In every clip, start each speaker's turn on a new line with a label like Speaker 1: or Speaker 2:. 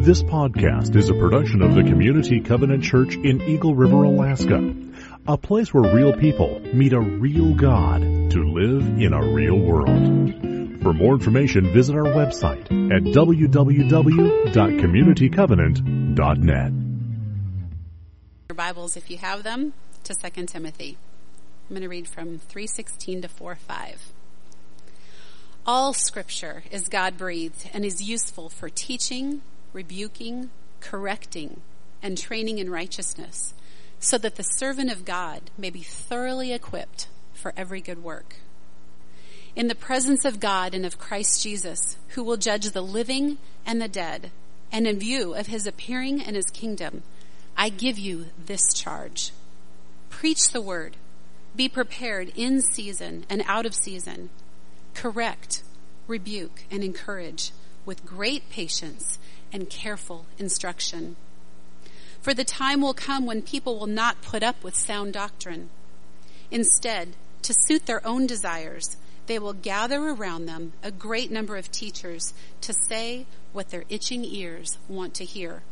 Speaker 1: This podcast is a production of the Community Covenant Church in Eagle River, Alaska. A place where real people meet a real God to live in a real world. For more information, visit our website at www.communitycovenant.net.
Speaker 2: Your Bibles, if you have them, to 2 Timothy. I'm going to read from 316 to 4 5. All scripture is God breathed and is useful for teaching, rebuking, correcting, and training in righteousness, so that the servant of God may be thoroughly equipped for every good work. In the presence of God and of Christ Jesus, who will judge the living and the dead, and in view of his appearing and his kingdom, I give you this charge. Preach the word. Be prepared in season and out of season. Correct, rebuke, and encourage with great patience and careful instruction. For the time will come when people will not put up with sound doctrine. Instead, to suit their own desires, they will gather around them a great number of teachers to say what their itching ears want to hear.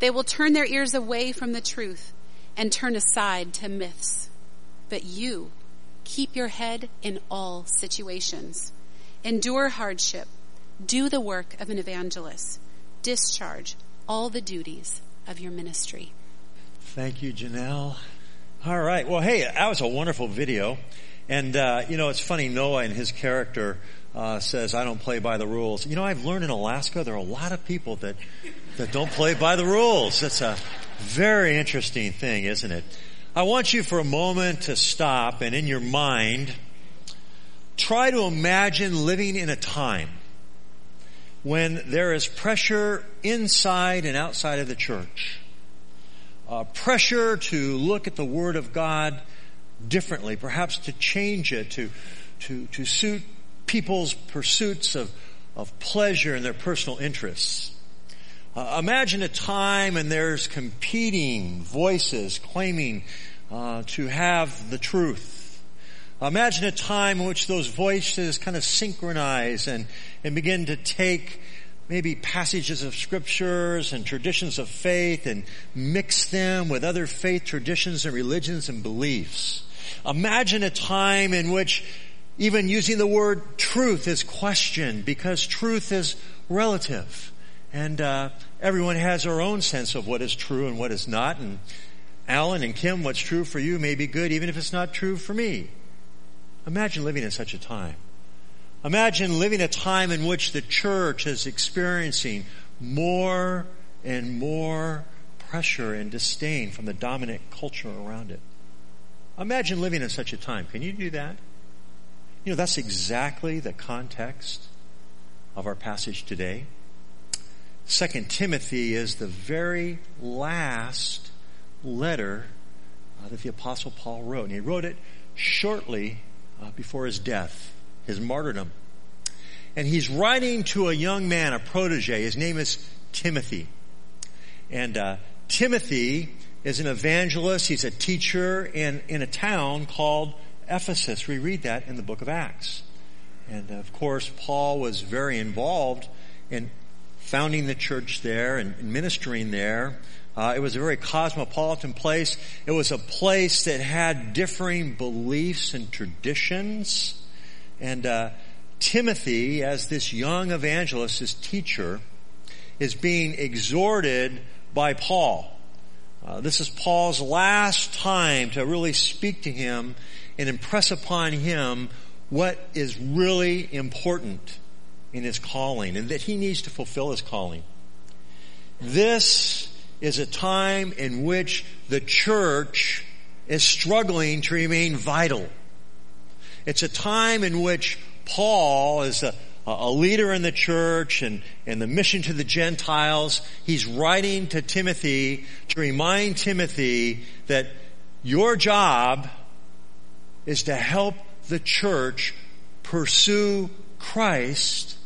Speaker 2: They will turn their ears away from the truth and turn aside to myths. But you, keep your head in all situations. Endure hardship. Do the work of an evangelist discharge all the duties of your ministry.
Speaker 3: Thank you, Janelle. All right. Well, hey, that was a wonderful video. And, uh, you know, it's funny, Noah and his character uh, says, I don't play by the rules. You know, I've learned in Alaska there are a lot of people that, that don't play by the rules. That's a very interesting thing, isn't it? I want you for a moment to stop and in your mind, try to imagine living in a time when there is pressure inside and outside of the church. Uh, pressure to look at the Word of God differently, perhaps to change it, to, to, to suit people's pursuits of, of pleasure and their personal interests. Uh, imagine a time and there's competing voices claiming uh, to have the truth Imagine a time in which those voices kind of synchronize and, and begin to take maybe passages of scriptures and traditions of faith and mix them with other faith traditions and religions and beliefs. Imagine a time in which even using the word truth is questioned because truth is relative. And uh, everyone has their own sense of what is true and what is not. And Alan and Kim, what's true for you may be good even if it's not true for me. Imagine living in such a time. Imagine living a time in which the church is experiencing more and more pressure and disdain from the dominant culture around it. Imagine living in such a time. Can you do that? You know, that's exactly the context of our passage today. Second Timothy is the very last letter that the apostle Paul wrote. And he wrote it shortly uh, before his death, his martyrdom. And he's writing to a young man, a protege. His name is Timothy. And uh, Timothy is an evangelist. He's a teacher in, in a town called Ephesus. We read that in the book of Acts. And of course, Paul was very involved in founding the church there and ministering there. Uh, it was a very cosmopolitan place. It was a place that had differing beliefs and traditions. And uh, Timothy, as this young evangelist, this teacher, is being exhorted by Paul. Uh, this is Paul's last time to really speak to him and impress upon him what is really important in his calling and that he needs to fulfill his calling. This is a time in which the church is struggling to remain vital. It's a time in which Paul is a, a leader in the church and, and the mission to the Gentiles. He's writing to Timothy to remind Timothy that your job is to help the church pursue Christ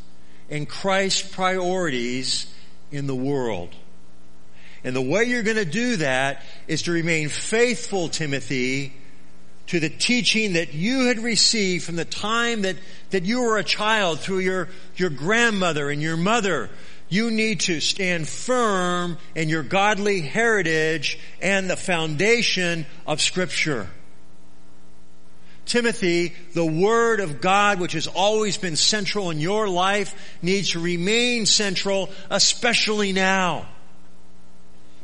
Speaker 3: and Christ's priorities in the world. And the way you're going to do that is to remain faithful, Timothy, to the teaching that you had received from the time that, that you were a child through your, your grandmother and your mother You need to stand firm in your godly heritage and the foundation of scripture. Timothy, the Word of God, which has always been central in your life, needs to remain central, especially now.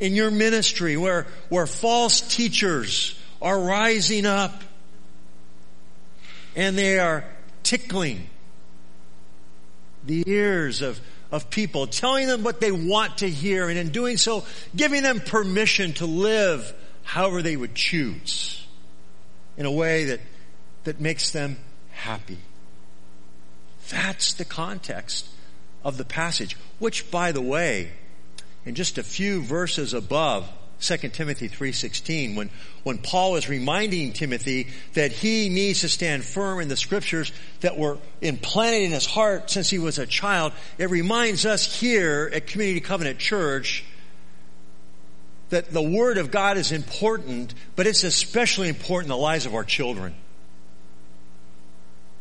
Speaker 3: In your ministry, where, where false teachers are rising up and they are tickling the ears of, of people, telling them what they want to hear, and in doing so, giving them permission to live however they would choose in a way that that makes them happy. That's the context of the passage, which by the way, in just a few verses above 2 Timothy 3:16 when when Paul is reminding Timothy that he needs to stand firm in the scriptures that were implanted in his heart since he was a child it reminds us here at Community Covenant Church that the word of God is important but it's especially important in the lives of our children.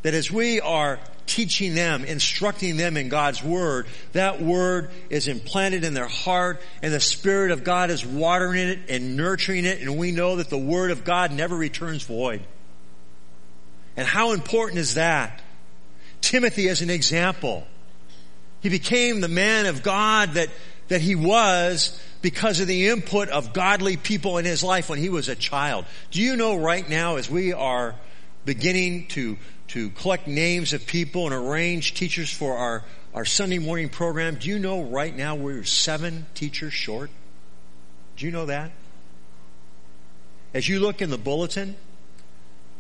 Speaker 3: That as we are teaching them, instructing them in God's Word, that Word is implanted in their heart and the Spirit of God is watering it and nurturing it and we know that the Word of God never returns void. And how important is that? Timothy is an example. He became the man of God that, that he was because of the input of godly people in his life when he was a child. Do you know right now as we are beginning to to collect names of people and arrange teachers for our, our Sunday morning program. Do you know right now we're seven teachers short? Do you know that? As you look in the bulletin,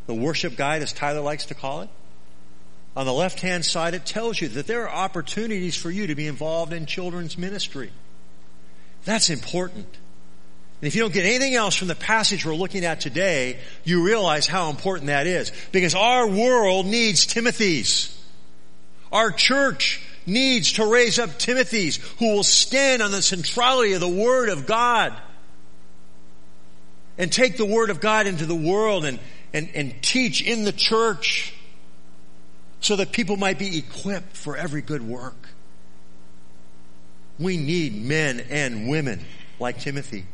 Speaker 3: the worship guide, as Tyler likes to call it, on the left hand side, it tells you that there are opportunities for you to be involved in children's ministry. That's important. And if you don't get anything else from the passage we're looking at today, you realize how important that is. Because our world needs Timothy's. Our church needs to raise up Timothy's who will stand on the centrality of the Word of God and take the Word of God into the world and, and, and teach in the church so that people might be equipped for every good work. We need men and women like Timothy.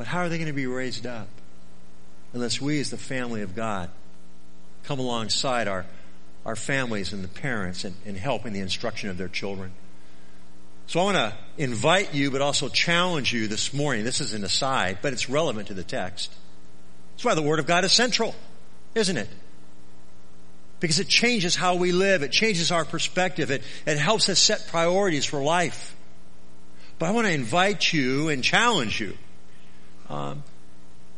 Speaker 3: But how are they going to be raised up unless we as the family of God come alongside our, our families and the parents and, and help in the instruction of their children? So I want to invite you, but also challenge you this morning. This is an aside, but it's relevant to the text. That's why the Word of God is central, isn't it? Because it changes how we live. It changes our perspective. It, it helps us set priorities for life. But I want to invite you and challenge you um,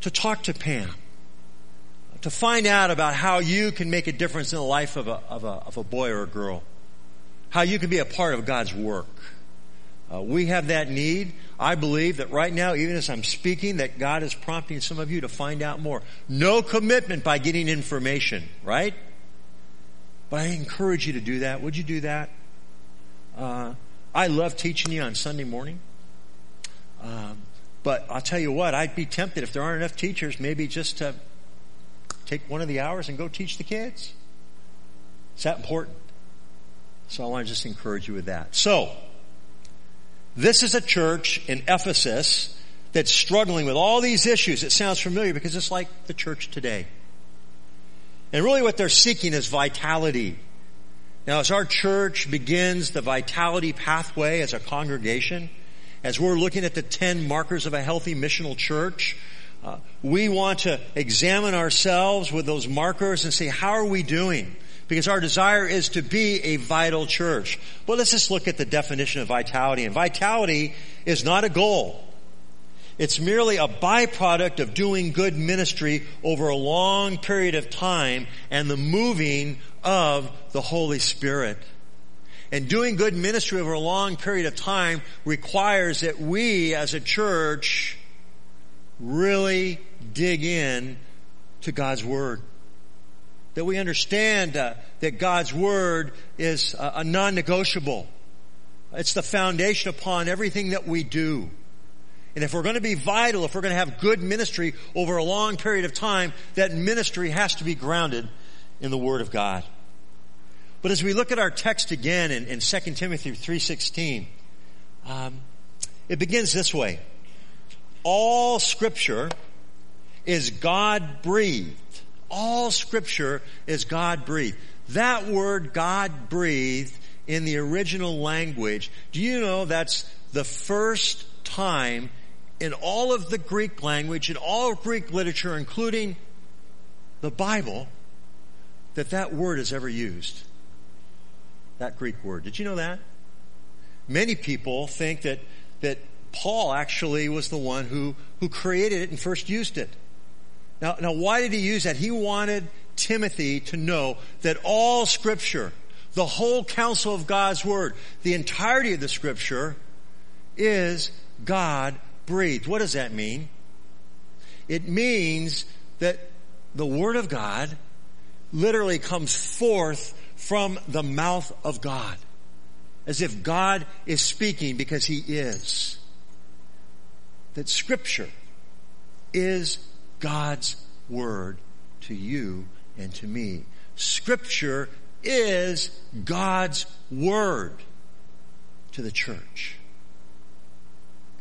Speaker 3: to talk to Pam, to find out about how you can make a difference in the life of a, of a, of a boy or a girl, how you can be a part of God's work. Uh, we have that need. I believe that right now, even as I'm speaking, that God is prompting some of you to find out more. No commitment by getting information, right? But I encourage you to do that. Would you do that? Uh, I love teaching you on Sunday morning. Um, but I'll tell you what, I'd be tempted if there aren't enough teachers, maybe just to take one of the hours and go teach the kids. It's that important. So I want to just encourage you with that. So, this is a church in Ephesus that's struggling with all these issues. It sounds familiar because it's like the church today. And really what they're seeking is vitality. Now as our church begins the vitality pathway as a congregation, as we're looking at the 10 markers of a healthy missional church, uh, we want to examine ourselves with those markers and say, how are we doing? Because our desire is to be a vital church. Well, let's just look at the definition of vitality. And vitality is not a goal. It's merely a byproduct of doing good ministry over a long period of time and the moving of the Holy Spirit. And doing good ministry over a long period of time requires that we as a church really dig in to God's Word. That we understand uh, that God's Word is uh, a non-negotiable. It's the foundation upon everything that we do. And if we're going to be vital, if we're going to have good ministry over a long period of time, that ministry has to be grounded in the Word of God. But as we look at our text again in, in 2 Timothy 3.16, um, it begins this way. All scripture is God breathed. All scripture is God breathed. That word God breathed in the original language, do you know that's the first time in all of the Greek language, in all Greek literature, including the Bible, that that word is ever used? That Greek word. Did you know that? Many people think that, that Paul actually was the one who, who created it and first used it. Now, now why did he use that? He wanted Timothy to know that all scripture, the whole counsel of God's word, the entirety of the scripture is God breathed. What does that mean? It means that the word of God literally comes forth from the mouth of God. As if God is speaking because He is. That scripture is God's word to you and to me. Scripture is God's word to the church.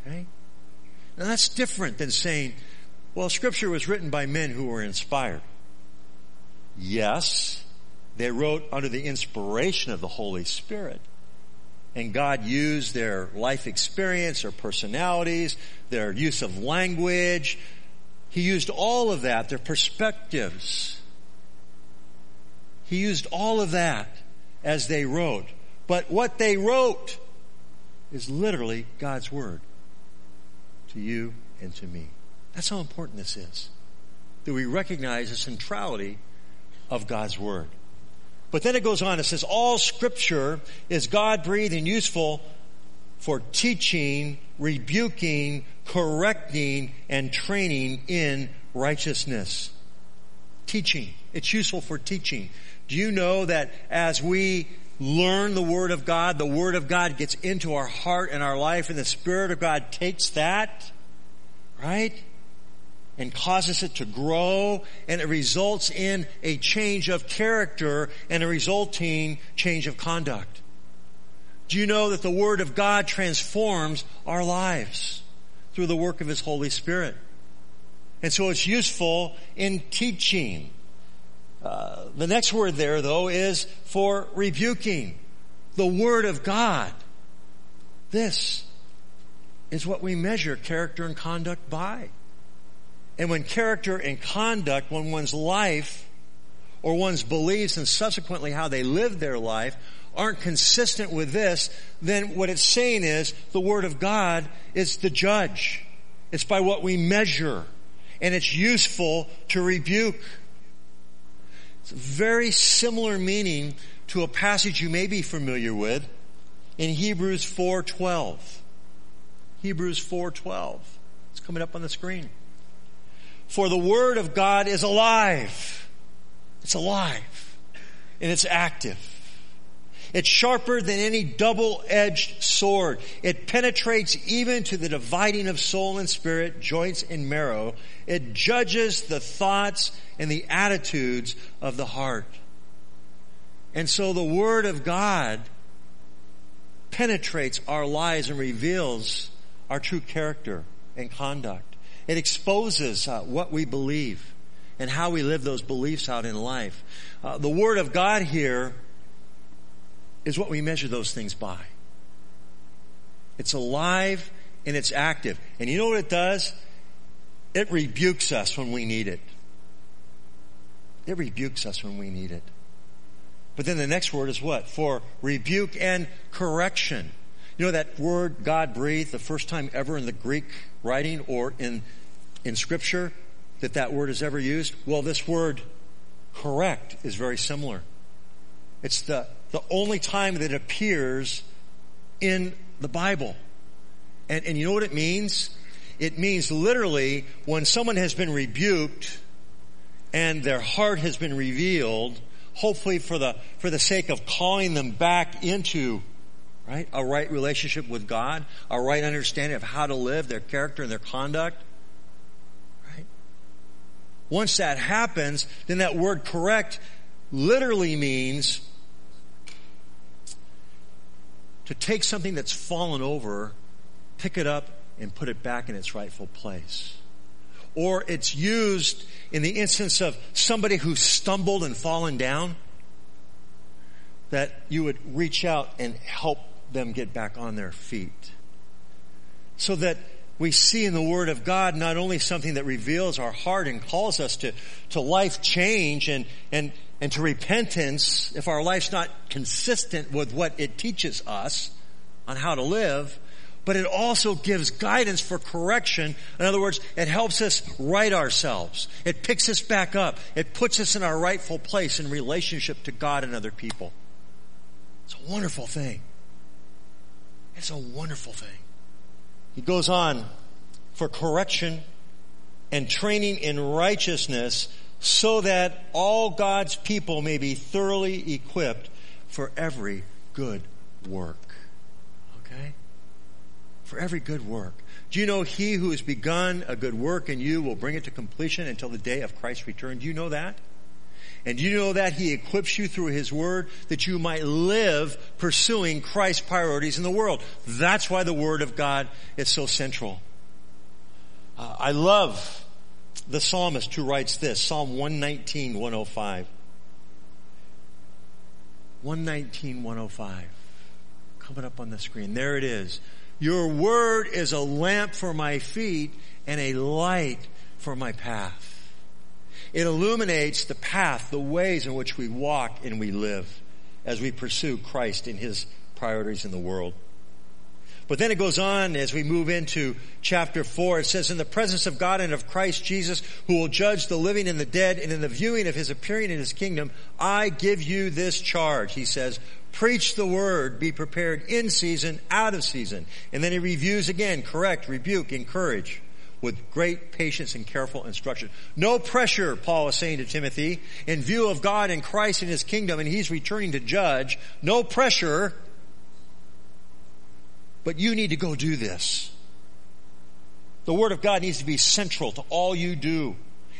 Speaker 3: Okay? Now that's different than saying, well, scripture was written by men who were inspired. Yes, they wrote under the inspiration of the Holy Spirit. And God used their life experience, their personalities, their use of language. He used all of that, their perspectives. He used all of that as they wrote. But what they wrote is literally God's Word to you and to me. That's how important this is. That we recognize the centrality of God's Word. But then it goes on, it says, all scripture is God breathed and useful for teaching, rebuking, correcting, and training in righteousness. Teaching. It's useful for teaching. Do you know that as we learn the Word of God, the Word of God gets into our heart and our life and the Spirit of God takes that, right? And causes it to grow and it results in a change of character and a resulting change of conduct. Do you know that the Word of God transforms our lives through the work of His Holy Spirit? And so it's useful in teaching. Uh, the next word there, though, is for rebuking. The Word of God. This is what we measure character and conduct by. And when character and conduct, when one's life or one's beliefs and subsequently how they live their life aren't consistent with this, then what it's saying is the Word of God is the judge. It's by what we measure. And it's useful to rebuke. It's a very similar meaning to a passage you may be familiar with in Hebrews 4.12. Hebrews 4.12. It's coming up on the screen. For the Word of God is alive. It's alive. And it's active. It's sharper than any double-edged sword. It penetrates even to the dividing of soul and spirit, joints and marrow. It judges the thoughts and the attitudes of the heart. And so the Word of God penetrates our lives and reveals our true character and conduct. It exposes uh, what we believe and how we live those beliefs out in life. Uh, the Word of God here is what we measure those things by. It's alive and it's active. And you know what it does? It rebukes us when we need it. It rebukes us when we need it. But then the next word is what? For rebuke and correction. You know that word God breathed the first time ever in the Greek writing or in in scripture that that word is ever used? Well, this word correct is very similar. It's the, the only time that it appears in the Bible. And, and you know what it means? It means literally when someone has been rebuked and their heart has been revealed, hopefully for the, for the sake of calling them back into right? A right relationship with God, a right understanding of how to live, their character and their conduct. Right? Once that happens, then that word correct literally means to take something that's fallen over, pick it up, and put it back in its rightful place. Or it's used in the instance of somebody who stumbled and fallen down, that you would reach out and help them get back on their feet. So that we see in the Word of God not only something that reveals our heart and calls us to, to life change and, and, and to repentance if our life's not consistent with what it teaches us on how to live, but it also gives guidance for correction. In other words, it helps us right ourselves. It picks us back up. It puts us in our rightful place in relationship to God and other people. It's a wonderful thing. It's a wonderful thing. He goes on for correction and training in righteousness so that all God's people may be thoroughly equipped for every good work. Okay? For every good work. Do you know he who has begun a good work in you will bring it to completion until the day of Christ's return? Do you know that? And you know that he equips you through his word that you might live pursuing Christ's priorities in the world? That's why the word of God is so central. Uh, I love the psalmist who writes this, Psalm 119, 105. 119, 105. Coming up on the screen. There it is. Your word is a lamp for my feet and a light for my path. It illuminates the path, the ways in which we walk and we live as we pursue Christ in His priorities in the world. But then it goes on as we move into chapter 4. It says, In the presence of God and of Christ Jesus, who will judge the living and the dead, and in the viewing of his appearing in his kingdom, I give you this charge. He says, Preach the word, be prepared in season, out of season. And then he reviews again, correct, rebuke, encourage with great patience and careful instruction. No pressure, Paul is saying to Timothy, in view of God and Christ and his kingdom, and he's returning to judge. No pressure but you need to go do this. The Word of God needs to be central to all you do.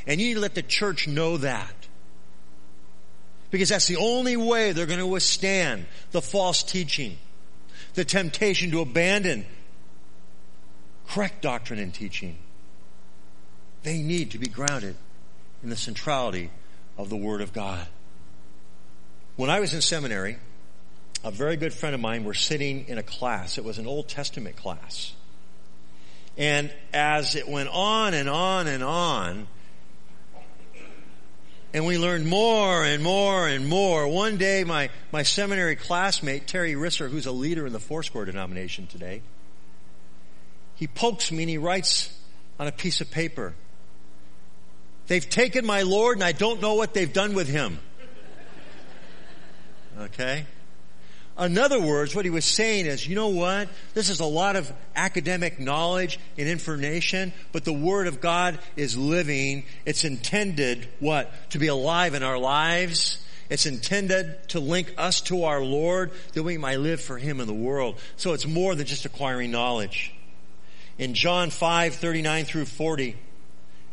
Speaker 3: And you need to let the church know that. Because that's the only way they're going to withstand the false teaching, the temptation to abandon correct doctrine and teaching. They need to be grounded in the centrality of the Word of God. When I was in seminary, a very good friend of mine were sitting in a class. It was an Old Testament class. And as it went on and on and on, and we learned more and more and more. One day, my, my seminary classmate, Terry Risser, who's a leader in the Foursquare denomination today, he pokes me and he writes on a piece of paper, They've taken my Lord and I don't know what they've done with him. Okay? In other words, what he was saying is, you know what? This is a lot of academic knowledge and information, but the Word of God is living. It's intended, what? To be alive in our lives. It's intended to link us to our Lord that we might live for Him in the world. So it's more than just acquiring knowledge. In John 5, 39 through 40,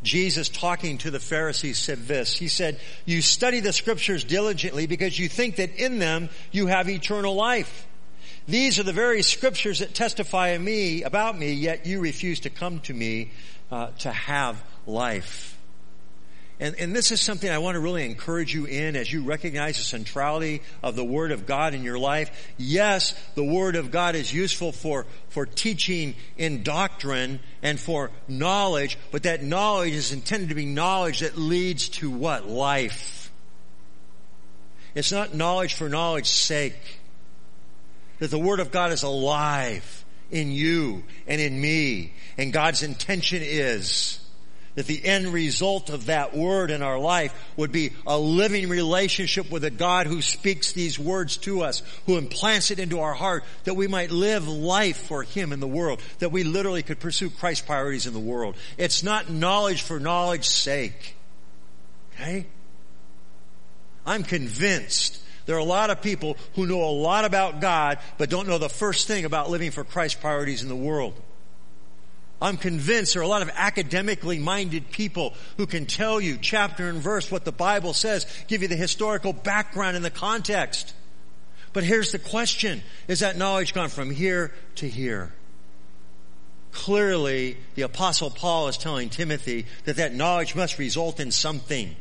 Speaker 3: Jesus talking to the Pharisees said this. He said, you study the scriptures diligently because you think that in them you have eternal life. These are the very scriptures that testify of me, about me, yet you refuse to come to me uh, to have life. And, and this is something I want to really encourage you in as you recognize the centrality of the Word of God in your life. Yes, the Word of God is useful for, for teaching in doctrine and for knowledge, but that knowledge is intended to be knowledge that leads to what? Life. It's not knowledge for knowledge's sake. That the Word of God is alive in you and in me. And God's intention is that the end result of that word in our life would be a living relationship with a God who speaks these words to us, who implants it into our heart that we might live life for Him in the world, that we literally could pursue Christ's priorities in the world. It's not knowledge for knowledge's sake. Okay? I'm convinced there are a lot of people who know a lot about God, but don't know the first thing about living for Christ's priorities in the world. I'm convinced there are a lot of academically minded people who can tell you chapter and verse what the Bible says, give you the historical background and the context. But here's the question. Is that knowledge gone from here to here? Clearly, the apostle Paul is telling Timothy that that knowledge must result in something.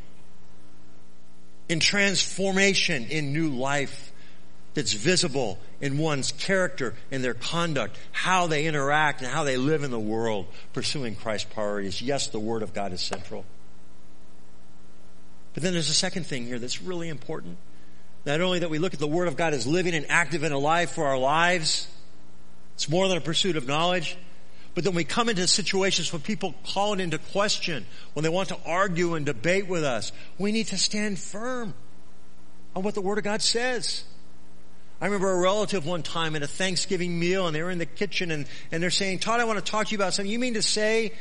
Speaker 3: In transformation, in new life that's visible in one's character, and their conduct, how they interact and how they live in the world, pursuing Christ's priorities. Yes, the Word of God is central. But then there's a second thing here that's really important. Not only that we look at the Word of God as living and active and alive for our lives, it's more than a pursuit of knowledge. But then we come into situations when people call it into question, when they want to argue and debate with us, we need to stand firm on what the Word of God says. I remember a relative one time at a Thanksgiving meal and they were in the kitchen and, and they're saying, Todd, I want to talk to you about something. You mean to say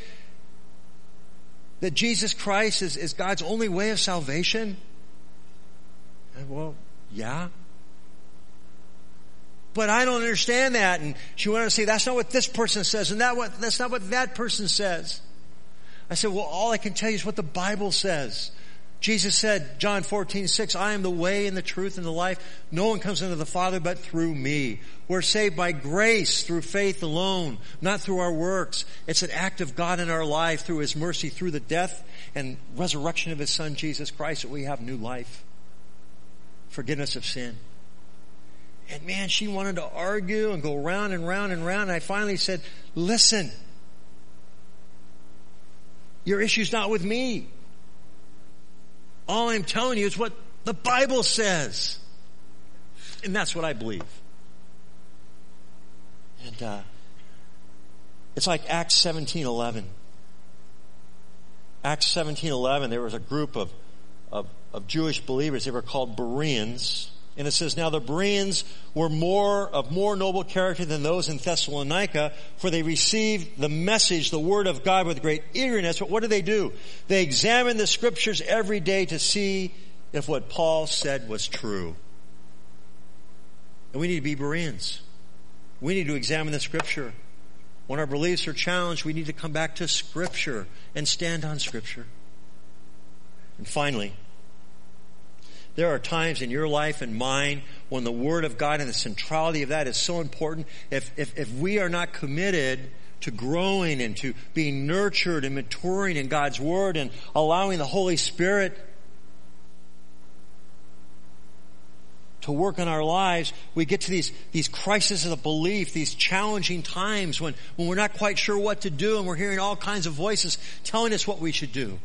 Speaker 3: that Jesus Christ is, is God's only way of salvation? And, well, yeah. But I don't understand that. And she went on to say, that's not what this person says, and that what, that's not what that person says. I said, well, all I can tell you is what the Bible says. Jesus said, John 14, 6, I am the way and the truth and the life. No one comes into the Father but through me. We're saved by grace through faith alone, not through our works. It's an act of God in our life through His mercy, through the death and resurrection of His Son, Jesus Christ, that we have new life forgiveness of sin. And man, she wanted to argue and go round and round and round. And I finally said, listen, your issue's not with me. All I'm telling you is what the Bible says. And that's what I believe. And, uh, it's like Acts 17:11. Acts 17:11 there was a group of of, of Jewish believers. They were called Bereans. And it says, now the Bereans were more, of more noble character than those in Thessalonica, for they received the message, the word of God with great eagerness. But what did they do? They examined the scriptures every day to see if what Paul said was true. And we need to be Bereans. We need to examine the scripture. When our beliefs are challenged, we need to come back to scripture and stand on scripture. And finally, there are times in your life and mine when the Word of God and the centrality of that is so important. If, if, if we are not committed to growing and to being nurtured and maturing in God's Word and allowing the Holy Spirit to work in our lives, we get to these, these crises of belief, these challenging times when, when we're not quite sure what to do and we're hearing all kinds of voices telling us what we should do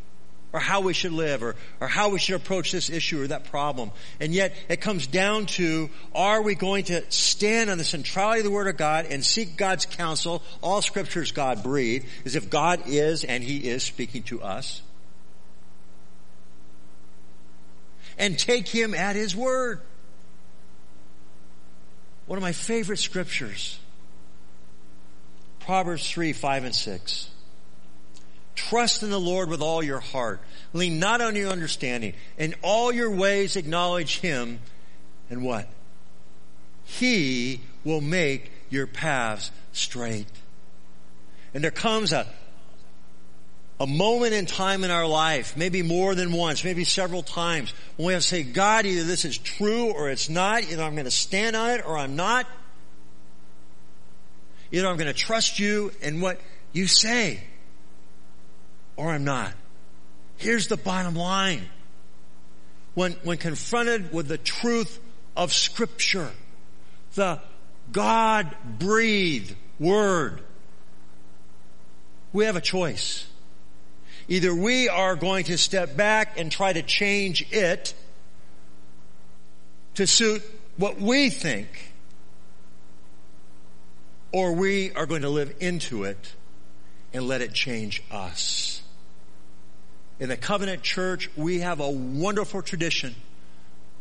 Speaker 3: or how we should live or, or how we should approach this issue or that problem. And yet it comes down to, are we going to stand on the centrality of the Word of God and seek God's counsel? All scriptures God breathed, as if God is and He is speaking to us. And take Him at His word. One of my favorite scriptures. Proverbs 3, 5, and 6. Trust in the Lord with all your heart. Lean not on your understanding. In all your ways acknowledge Him. And what? He will make your paths straight. And there comes a, a moment in time in our life, maybe more than once, maybe several times, when we have to say, God, either this is true or it's not. Either I'm going to stand on it or I'm not. Either I'm going to trust you and what you say or I'm not. Here's the bottom line. When, when confronted with the truth of scripture, the God breathed word, we have a choice. Either we are going to step back and try to change it to suit what we think, or we are going to live into it and let it change us in the covenant church, we have a wonderful tradition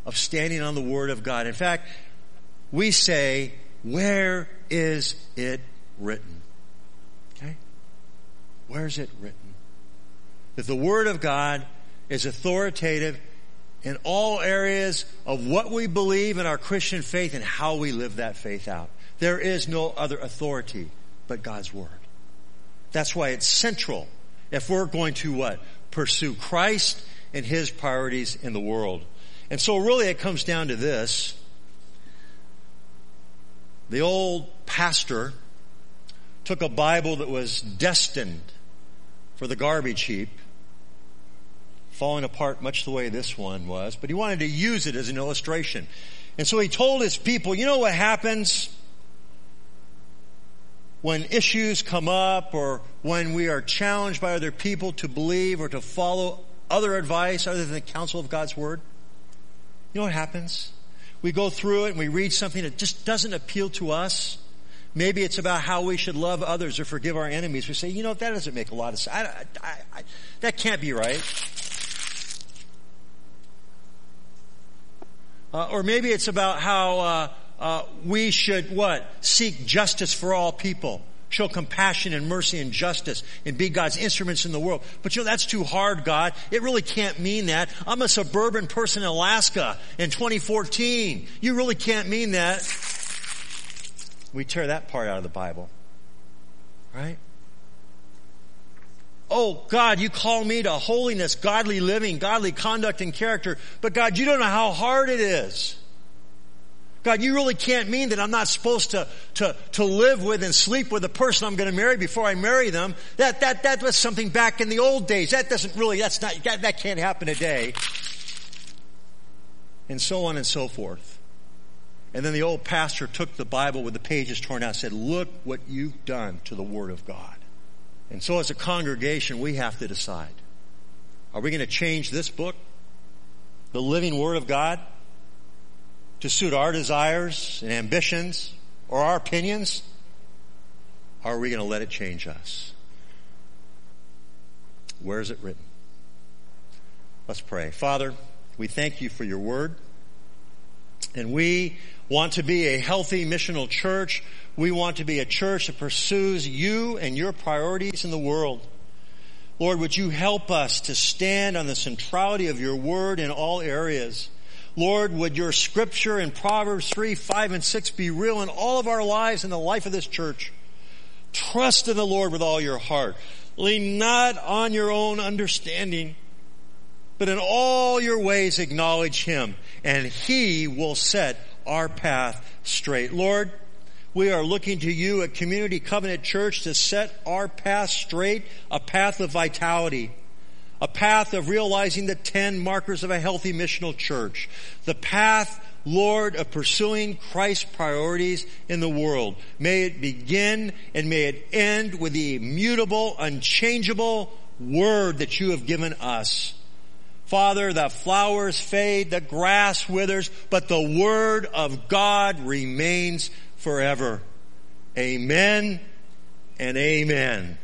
Speaker 3: of standing on the word of God. In fact, we say, where is it written? Okay? Where is it written? That the word of God is authoritative in all areas of what we believe in our Christian faith and how we live that faith out. There is no other authority but God's word. That's why it's central if we're going to what? Pursue Christ and His priorities in the world. And so really it comes down to this, the old pastor took a Bible that was destined for the garbage heap, falling apart much the way this one was, but he wanted to use it as an illustration. And so he told his people, you know what happens when issues come up or when we are challenged by other people to believe or to follow other advice other than the counsel of God's Word? You know what happens? We go through it and we read something that just doesn't appeal to us. Maybe it's about how we should love others or forgive our enemies. We say, you know, that doesn't make a lot of sense. I, I, I, that can't be right. Uh, or maybe it's about how uh, uh, we should what seek justice for all people, show compassion and mercy and justice, and be God's instruments in the world. But you know that's too hard, God. It really can't mean that. I'm a suburban person in Alaska in 2014. You really can't mean that. We tear that part out of the Bible, right? Oh, God, you call me to holiness, godly living, godly conduct and character. But God, you don't know how hard it is. God, you really can't mean that I'm not supposed to, to, to live with and sleep with the person I'm going to marry before I marry them. That, that, that was something back in the old days. That doesn't really, that's not, that, that can't happen today. And so on and so forth. And then the old pastor took the Bible with the pages torn out and said, look what you've done to the Word of God. And so as a congregation, we have to decide. Are we going to change this book, the living Word of God, to suit our desires and ambitions or our opinions? Are we going to let it change us? Where is it written? Let's pray. Father, we thank you for your word. And we want to be a healthy missional church we want to be a church that pursues you and your priorities in the world. Lord, would you help us to stand on the centrality of your word in all areas? Lord, would your scripture in Proverbs 3, 5, and 6 be real in all of our lives and the life of this church? Trust in the Lord with all your heart. Lean not on your own understanding, but in all your ways acknowledge him, and he will set our path straight. Lord, we are looking to you at Community Covenant Church to set our path straight, a path of vitality, a path of realizing the 10 markers of a healthy missional church, the path, Lord, of pursuing Christ's priorities in the world. May it begin and may it end with the immutable, unchangeable word that you have given us. Father, the flowers fade, the grass withers, but the word of God remains forever. Amen and amen.